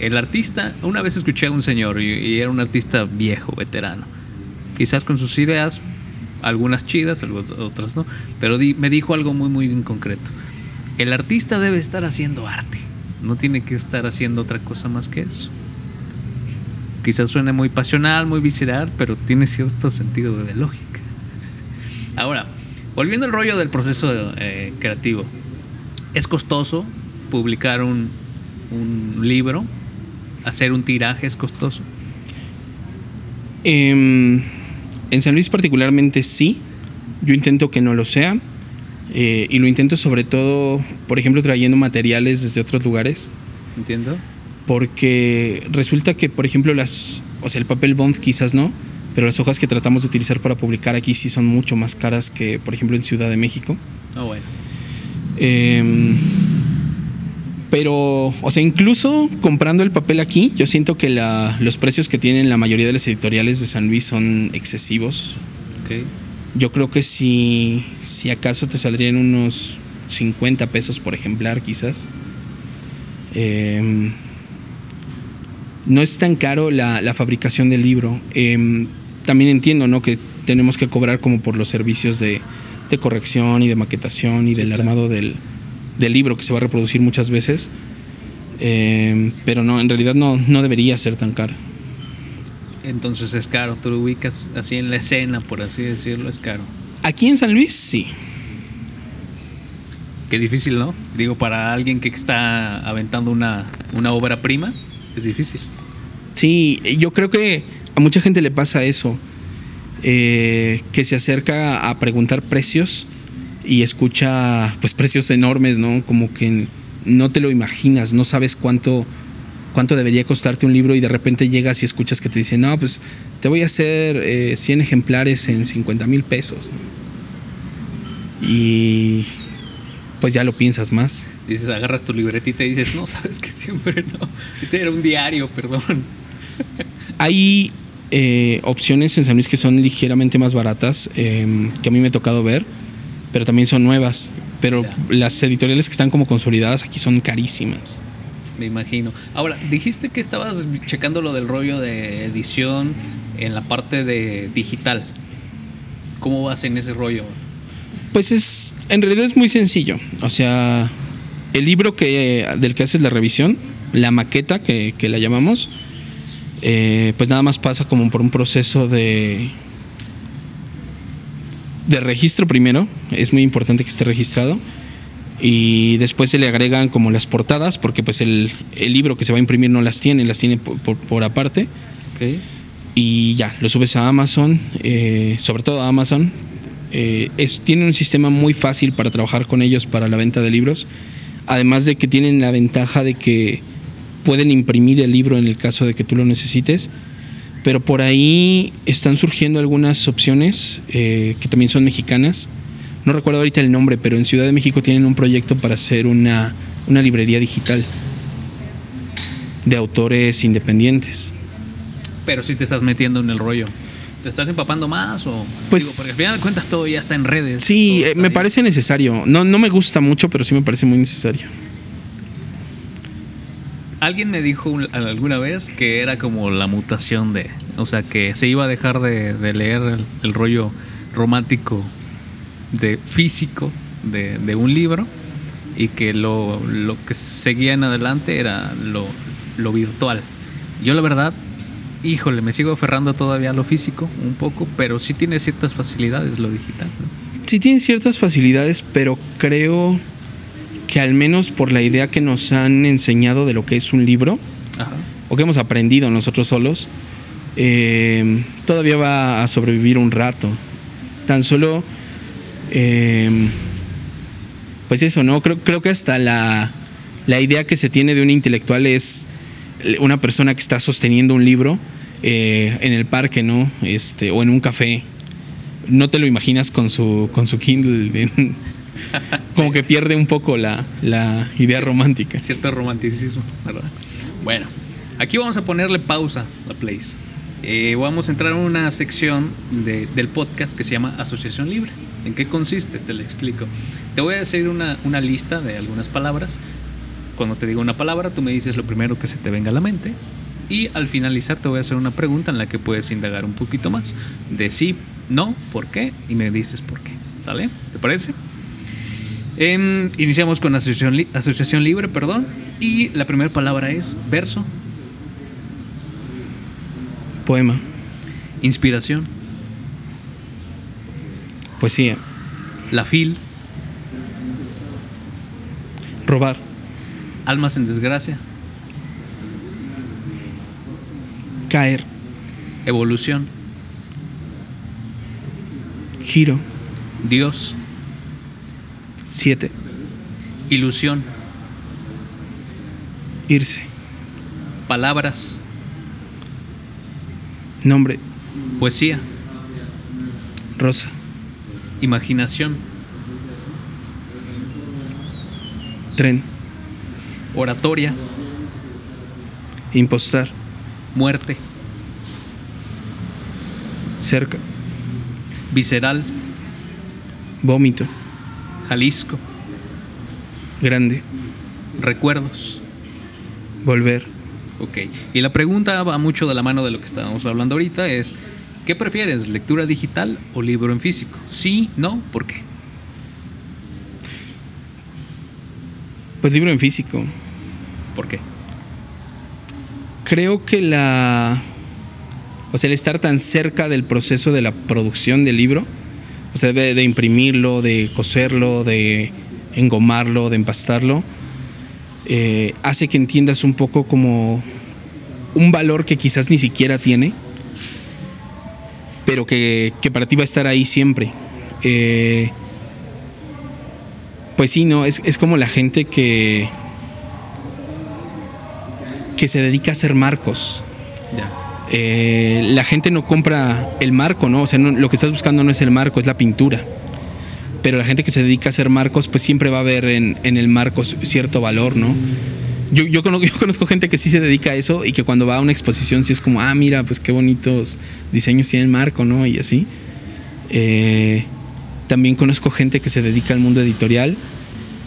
El artista, una vez escuché a un señor y, era un artista viejo, veterano. Quizás con sus ideas, algunas chidas, otras no. Pero me dijo algo muy, muy en concreto. El artista debe estar haciendo arte. No tiene que estar haciendo otra cosa más que eso. Quizás suene muy pasional, muy visceral, pero tiene cierto sentido de lógica. Ahora, volviendo al rollo del proceso eh, creativo. Es costoso publicar un, un libro, hacer un tiraje es costoso. Em, en San Luis particularmente sí. Yo intento que no lo sea. eh, y lo intento sobre todo, por ejemplo, trayendo materiales desde otros lugares. ¿Entiendo? Porque resulta que, por ejemplo, las. O sea, el papel bond quizás no. Pero las hojas que tratamos de utilizar para publicar aquí sí son mucho más caras que, por ejemplo, en Ciudad de México. Ah, bueno. Em, pero, o sea, incluso comprando el papel aquí, yo siento que la- los precios que tienen la mayoría de las editoriales de San Luis son excesivos. Ok. Yo creo que si, si acaso te saldrían unos 50 pesos por ejemplar, quizás. Em, no es tan caro la, la fabricación del libro. Em, también entiendo ¿no? que tenemos que cobrar como por los servicios de, de corrección y de maquetación y Sí, del armado del, del libro que se va a reproducir muchas veces. Em, pero no, en realidad no, no debería ser tan caro. Entonces es caro, tú lo ubicas así en la escena, por así decirlo, es caro. Aquí en San Luis, sí. Qué difícil, ¿no? Digo, para alguien que está aventando una, una obra prima, es difícil. Sí, yo creo que a mucha gente le pasa eso, eh, que se acerca a preguntar precios y escucha pues precios enormes, ¿no? Como que no te lo imaginas, no sabes cuánto cuánto debería costarte un libro y de repente llegas y escuchas que te dicen, no, pues te voy a hacer eh, 100 ejemplares en 50 mil pesos. Y pues ya lo piensas más. Dices, agarras tu libretita y dices, no, sabes que siempre no. Este era un diario, perdón. Hay eh, opciones en San Luis que son ligeramente más baratas, eh, que a mí me ha tocado ver, pero también son nuevas. Pero Ya. las editoriales que están como consolidadas aquí son carísimas. Me imagino. Ahora, dijiste que estabas checando lo del rollo de edición en la parte de digital. ¿Cómo vas en ese rollo? Pues es, en realidad es muy sencillo. O sea, el libro que, del que haces la revisión, la maqueta que, que la llamamos, eh, pues nada más pasa como por un proceso de, de registro primero. Es muy importante que esté registrado. Y después se le agregan como las portadas, porque pues el, el libro que se va a imprimir no las tiene, las tiene por, por- por aparte. Ok. y ya, lo subes a Amazon, eh, sobre todo a Amazon. Eh, es, tiene un sistema muy fácil para trabajar con ellos para la venta de libros, además de que tienen la ventaja de que pueden imprimir el libro en el caso de que tú lo necesites, pero por ahí están surgiendo algunas opciones eh, que también son mexicanas. No recuerdo ahorita el nombre, pero en Ciudad de México tienen un proyecto para hacer una, una librería digital de autores independientes. Pero si te estás metiendo en el rollo. ¿Te estás empapando más o...? Pues- Digo, porque al final de cuentas todo ya está en redes. Sí, eh, me ahí. parece necesario. No, no me gusta mucho, pero sí me parece muy necesario. Alguien me dijo un- alguna vez que era como la mutación de... O sea, que se iba a dejar de, de leer el, el rollo romántico de físico de, de un libro y que lo, lo que seguía en adelante era lo, lo virtual. Yo la verdad, híjole, me sigo aferrando todavía a lo físico un poco, pero sí tiene ciertas facilidades lo digital. ¿no? Sí tiene ciertas facilidades, pero creo que al menos por la idea que nos han enseñado de lo que es un libro, Ajá. o que hemos aprendido nosotros solos, eh, todavía va a sobrevivir un rato. Tan solo, eh, pues eso, ¿no? Creo, creo que hasta la, la idea que se tiene de un intelectual es una persona que está sosteniendo un libro eh, en el parque, ¿no? Este, o en un café. No te lo imaginas con su, con su Kindle. Como que pierde un poco la, la idea romántica. Cierto romanticismo, ¿verdad? Bueno, aquí vamos a ponerle pausa a la place. Eh, vamos a entrar en una sección de- del podcast que se llama Asociación Libre. ¿En qué consiste? Te lo explico. Te voy a decir una, una lista de algunas palabras. Cuando te digo una palabra, tú me dices lo primero que se te venga a la mente. Y al finalizar te voy a hacer una pregunta en la que puedes indagar un poquito más. De sí, no, por qué, y me dices por qué. ¿Sale? ¿Te parece? Em, iniciamos con asociación, li- asociación libre, perdón. Y la primera palabra es verso, Poema, inspiración, poesía, la fil, robar, almas en desgracia, caer, evolución, giro, Dios, siete, ilusión, irse, palabras, nombre, poesía, rosa, imaginación, tren, oratoria, impostar, muerte, cerca, visceral, vómito, Jalisco, grande, recuerdos. volver, Ok. Y la pregunta va mucho de la mano de lo que estábamos hablando ahorita, es ¿qué prefieres, lectura digital o libro en físico? Sí, no, ¿por qué? Pues libro en físico. ¿Por qué? Creo que la O sea, el estar tan cerca del proceso de la producción del libro, o sea, de, imprimirlo, de coserlo, de engomarlo, de empastarlo, eh, hace que entiendas un poco como un valor que quizás ni siquiera tiene, pero que, para ti va a estar ahí siempre. Eh, pues sí, no, es, es como la gente que, que se dedica a hacer marcos. Eh, la gente no compra el marco, ¿no? O sea, lo que estás buscando no es el marco, es la pintura. Pero la gente que se dedica a hacer marcos, pues siempre va a ver en, el marco cierto valor, ¿no? Yo, yo, conozco, gente que sí se dedica a eso y que cuando va a una exposición sí es como, ah, mira, pues qué bonitos diseños tiene el marco, ¿no? Y así. Eh, también conozco gente que se dedica al mundo editorial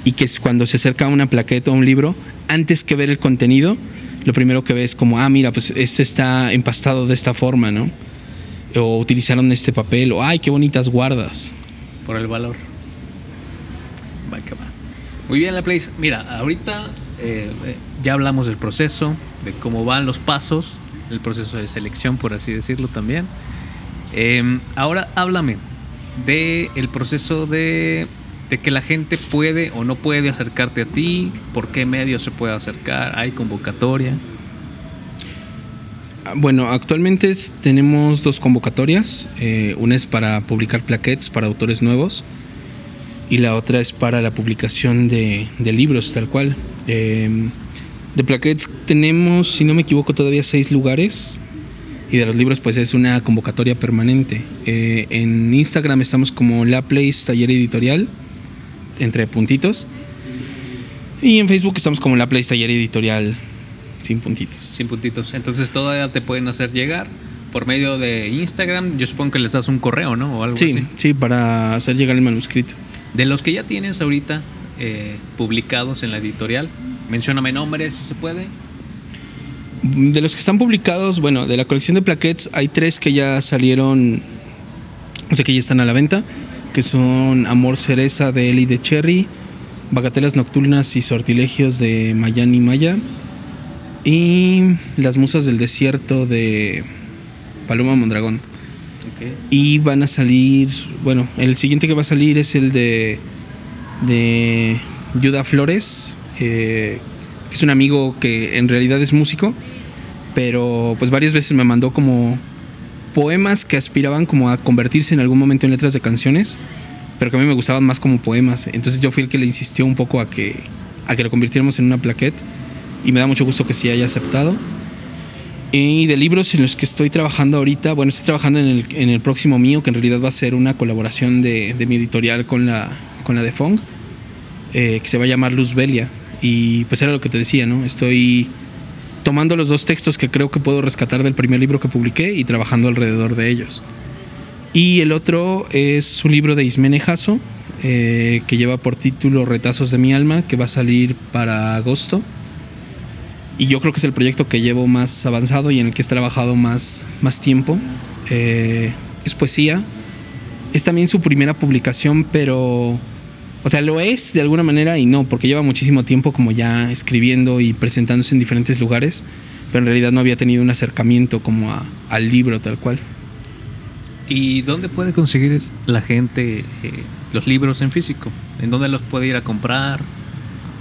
y que cuando se acerca a una plaqueta o un libro, antes que ver el contenido, lo primero que ves es como, ah, mira, pues este está empastado de esta forma, ¿no? O utilizaron este papel, o ay, qué bonitas guardas. Por el valor. Va que va. Muy bien, la place. Mira, ahorita eh, eh, ya hablamos del proceso, de cómo van los pasos, el proceso de selección, por así decirlo también. Em, ahora háblame del el proceso de de que la gente puede o no puede acercarte a ti, por qué medios se puede acercar, hay convocatoria. Ah, bueno, actualmente tenemos dos convocatorias. Eh, una es para publicar plaquettes para autores nuevos y la otra es para la publicación de, libros, tal cual. Em, de plaquettes tenemos, si no me equivoco, todavía seis lugares. Y de los libros, pues es una convocatoria permanente. Eh, en Instagram estamos como La Place Taller Editorial entre puntitos. Y en Facebook estamos como la Play Taller Editorial sin puntitos. Sin puntitos. Entonces todavía te pueden hacer llegar por medio de Instagram. Yo supongo que les das un correo, ¿no? O algo sí, sí, para hacer llegar el manuscrito. De los que ya tienes ahorita eh, publicados en la editorial, mencióname nombres si se puede. De los que están publicados, bueno, de la colección de plaquettes hay tres que ya salieron, o sea que ya están a la venta que son Amor Cereza de Eli de Cherry, Bagatelas Nocturnas y Sortilegios de Mayani Maya y Las Musas del Desierto de Paloma Mondragón. Y van a salir, bueno, el siguiente que va a salir es el de, de Yuda Flores, eh, que es un amigo que en realidad es músico, pero pues varias veces me mandó como poemas que aspiraban como a convertirse en algún momento en letras de canciones, pero que a mí me gustaban más como poemas. Entonces yo fui el que le insistió un poco a que, a que lo convirtiéramos en una plaquette y me da mucho gusto que sí haya aceptado. Y de libros en los que estoy trabajando ahorita, bueno, estoy trabajando en el, en el próximo mío, que en realidad va a ser una colaboración de, de mi editorial con la, con la de Fong, eh, que se va a llamar Luz Belia. Y pues era lo que te decía, ¿no? Estoy tomando los dos textos que creo que puedo rescatar del primer libro que publiqué y trabajando alrededor de ellos. Y el otro es un libro de Ismene Jasso, eh, que lleva por título Retazos de mi alma, que va a salir para agosto. Y yo creo que es el proyecto que llevo más avanzado y en el que he trabajado más, más tiempo. Eh, es poesía. Es también su primera publicación, pero o sea, lo es de alguna manera y no, porque lleva muchísimo tiempo como ya escribiendo y presentándose en diferentes lugares, pero en realidad no había tenido un acercamiento como al libro tal cual. ¿Y dónde puede conseguir la gente eh, los libros en físico? ¿En dónde los puede ir a comprar?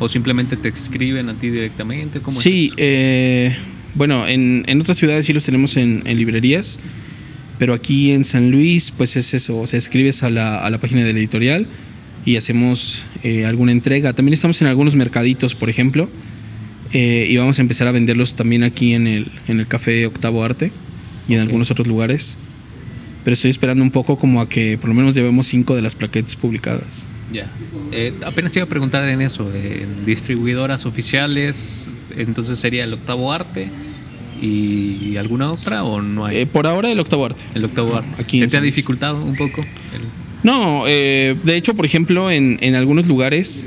¿O simplemente te escriben a ti directamente? ¿Cómo sí, eh, bueno, en, otras ciudades sí los tenemos en, librerías, pero aquí en San Luis pues es eso, o sea, escribes a la, a la página del editorial y hacemos eh, alguna entrega. También estamos en algunos mercaditos, por ejemplo, eh, y vamos a empezar a venderlos también aquí en el, en el Café Octavo Arte y en algunos otros lugares. Pero estoy esperando un poco como a que por lo menos llevemos cinco de las plaquetas publicadas. Ya. Eh, apenas te iba a preguntar en eso, en distribuidoras oficiales, entonces sería el Octavo Arte y alguna otra o no hay? por ahora el Octavo Arte. El Octavo Arte. Aquí ¿Se te ha dificultado un poco? No, eh, de hecho, por ejemplo, en, en algunos lugares,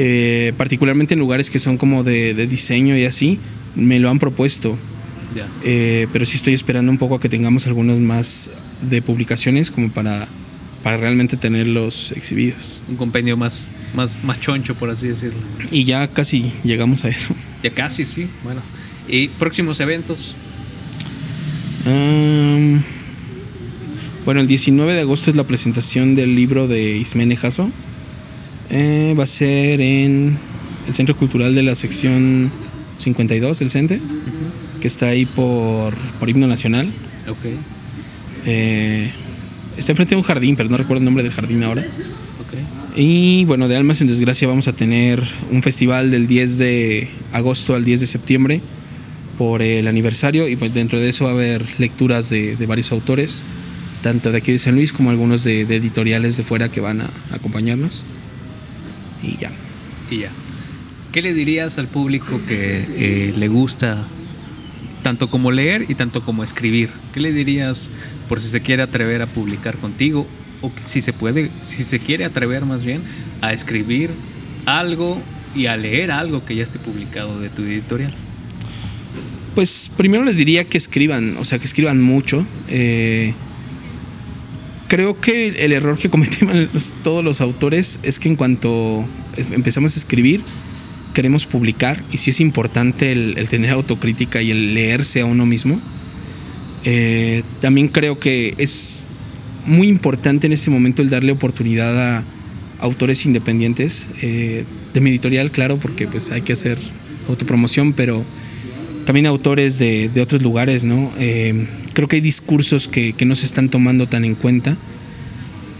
eh, particularmente en lugares que son como de, diseño y así, me lo han propuesto. Eh, pero sí estoy esperando un poco a que tengamos algunos más de publicaciones como para, para realmente tenerlos exhibidos. Un compendio más, más, más choncho, por así decirlo. Y ya casi llegamos a eso. Ya casi, sí. Bueno. ¿Y próximos eventos? Am, bueno, el 19 de agosto es la presentación del libro de Ismene Jasso. Eh, va a ser en el Centro Cultural de la sección 52, el CENTE, que está ahí por, por Himno Nacional. Ok, Eh, está enfrente de un jardín, pero no recuerdo el nombre del jardín ahora. ok. Y bueno, de Almas en Desgracia vamos a tener un festival del 10 de agosto al 10 de septiembre por el aniversario y pues dentro de eso va a haber lecturas de, de varios autores, tanto de aquí de San Luis como algunos de, de editoriales de fuera que van a acompañarnos. Y ya. Y ya. ¿Qué le dirías al público que eh, le gusta tanto como leer y tanto como escribir? ¿Qué le dirías por si se quiere atrever a publicar contigo o si se puede, si se quiere atrever más bien a escribir algo y a leer algo que ya esté publicado de tu editorial? Pues primero les diría que escriban, o sea, que escriban mucho. Eh, creo que el error que cometen los- todos los autores es que en cuanto empezamos a escribir, queremos publicar y sí es importante el, tener autocrítica y el leerse a uno mismo. Eh, también creo que es muy importante en este momento el darle oportunidad a autores independientes. eh, de mi editorial, claro, porque pues hay que hacer autopromoción, pero también autores de, de otros lugares, ¿no? Eh, creo que hay discursos que, que no se están tomando tan en cuenta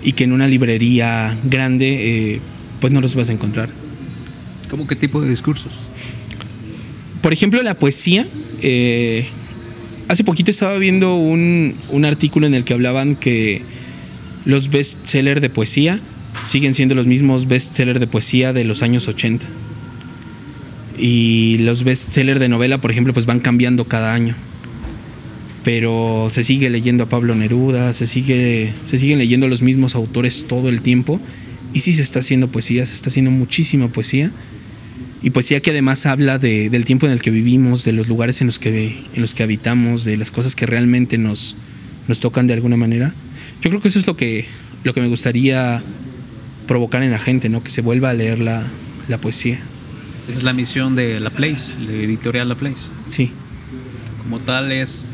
y que en una librería grande eh, pues no los vas a encontrar. ¿Cómo qué tipo de discursos? Por ejemplo, la poesía. eh, hace poquito estaba viendo un, un artículo en el que hablaban que los bestsellers de poesía siguen siendo los mismos bestsellers de poesía de los años 80. Y los bestsellers de novela, por ejemplo, pues van cambiando cada año. Pero se sigue leyendo a Pablo Neruda, se, sigue, se siguen leyendo los mismos autores todo el tiempo. Y sí se está haciendo poesía, se está haciendo muchísima poesía y poesía que además habla de- del tiempo en el que vivimos, de los lugares en los que, en los que habitamos, de las cosas que realmente nos, nos tocan de alguna manera. Yo creo que eso es lo que, lo que me gustaría provocar en la gente, ¿no? que se vuelva a leer la, la poesía. Esa es la misión de La Place, la editorial La Place. Sí, como tal es,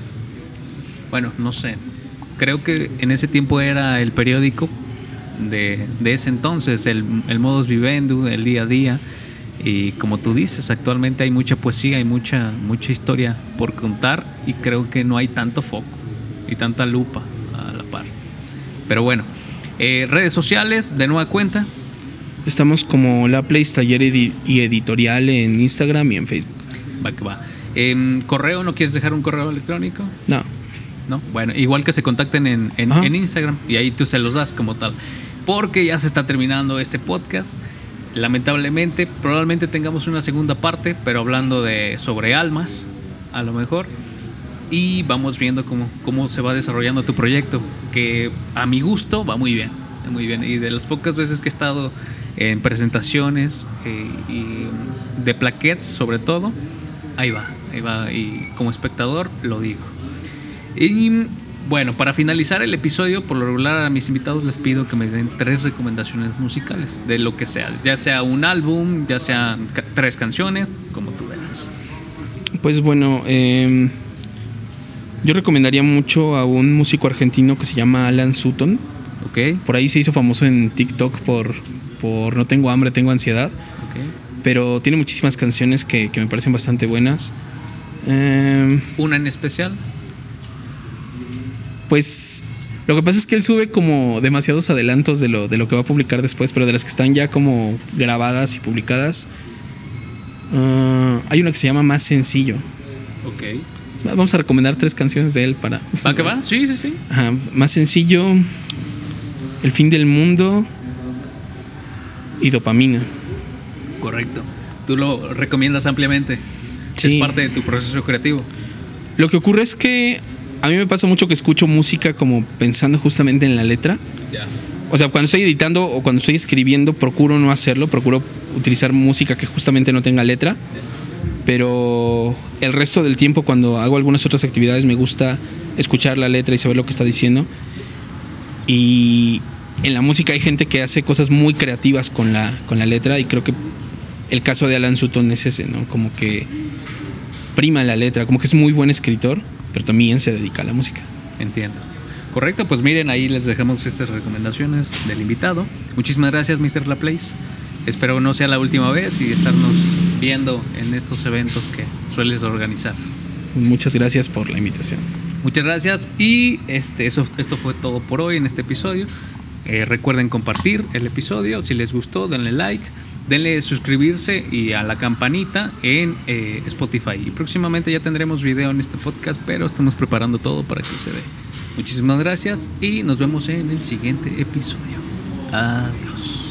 bueno, no sé, creo que en ese tiempo era el periódico de, de ese entonces, el, el modus vivendi, el día a día, y como tú dices, actualmente hay mucha poesía, hay mucha, mucha historia por contar y creo que no hay tanto foco y tanta lupa a la par. Pero bueno, eh, redes sociales, de nueva cuenta, estamos como La Place Taller Edi- y Editorial en Instagram y en Facebook. va que va. Em, correo, ¿no quieres dejar un correo electrónico? No, ¿no? Bueno, igual que se contacten en, en- Instagram y ahí tú se los das como tal. Porque ya se está terminando este podcast. Lamentablemente, probablemente tengamos una segunda parte, pero hablando de sobre almas, a lo mejor. Y vamos viendo cómo, cómo se va desarrollando tu proyecto, que a mi gusto va muy bien, muy bien. Y de las pocas veces que he estado en presentaciones eh, y de plaquettes sobre todo, ahí va, ahí va. Y como espectador lo digo. Y bueno, para finalizar el episodio, por lo regular a mis invitados les pido que me den tres recomendaciones musicales de lo que sea, ya sea un álbum, ya sean ca- tres canciones, como tú veas. pues bueno, em, yo recomendaría mucho a un músico argentino que se llama Alan Sutton. ¿Ok? Por ahí se hizo famoso en TikTok por, por No tengo hambre, tengo ansiedad. ¿Ok? Pero tiene muchísimas canciones que, que me parecen bastante buenas. Em, ¿Una en especial? Pues lo que pasa es que él sube como demasiados adelantos de lo, de lo que va a publicar después, pero de las que están ya como grabadas y publicadas. ah, hay una que se llama Más Sencillo. Ok. Vamos a recomendar tres canciones de él para... ¿Va que va? Sí, sí, sí. Ajá, Más Sencillo, El Fin del Mundo y Dopamina. Correcto. Tú lo recomiendas ampliamente. Sí. Es parte de tu proceso creativo. Lo que ocurre es que a mí me pasa mucho que escucho música como pensando justamente en la letra. O sea, cuando estoy editando o cuando estoy escribiendo, procuro no hacerlo, procuro utilizar música que justamente no tenga letra. Pero el resto del tiempo, cuando hago algunas otras actividades, me gusta escuchar la letra y saber lo que está diciendo. Y en la música hay gente que hace cosas muy creativas con la, con la letra y creo que el caso de Alan Sutton es ese, ¿no? Como que prima la letra, como que es muy buen escritor pero también se dedica a la música. Entiendo. Correcto, pues miren, ahí les dejamos estas recomendaciones del invitado. Muchísimas gracias, Mr. Laplace. Espero no sea la última vez y estarnos viendo en estos eventos que sueles organizar. Muchas gracias por la invitación. Muchas gracias y este, eso, esto fue todo por hoy en este episodio. Eh, recuerden compartir el episodio, si les gustó denle like, denle suscribirse y a la campanita en eh, Spotify. Y próximamente ya tendremos video en este podcast, pero estamos preparando todo para que se dé. Muchísimas gracias y nos vemos en el siguiente episodio. Adiós.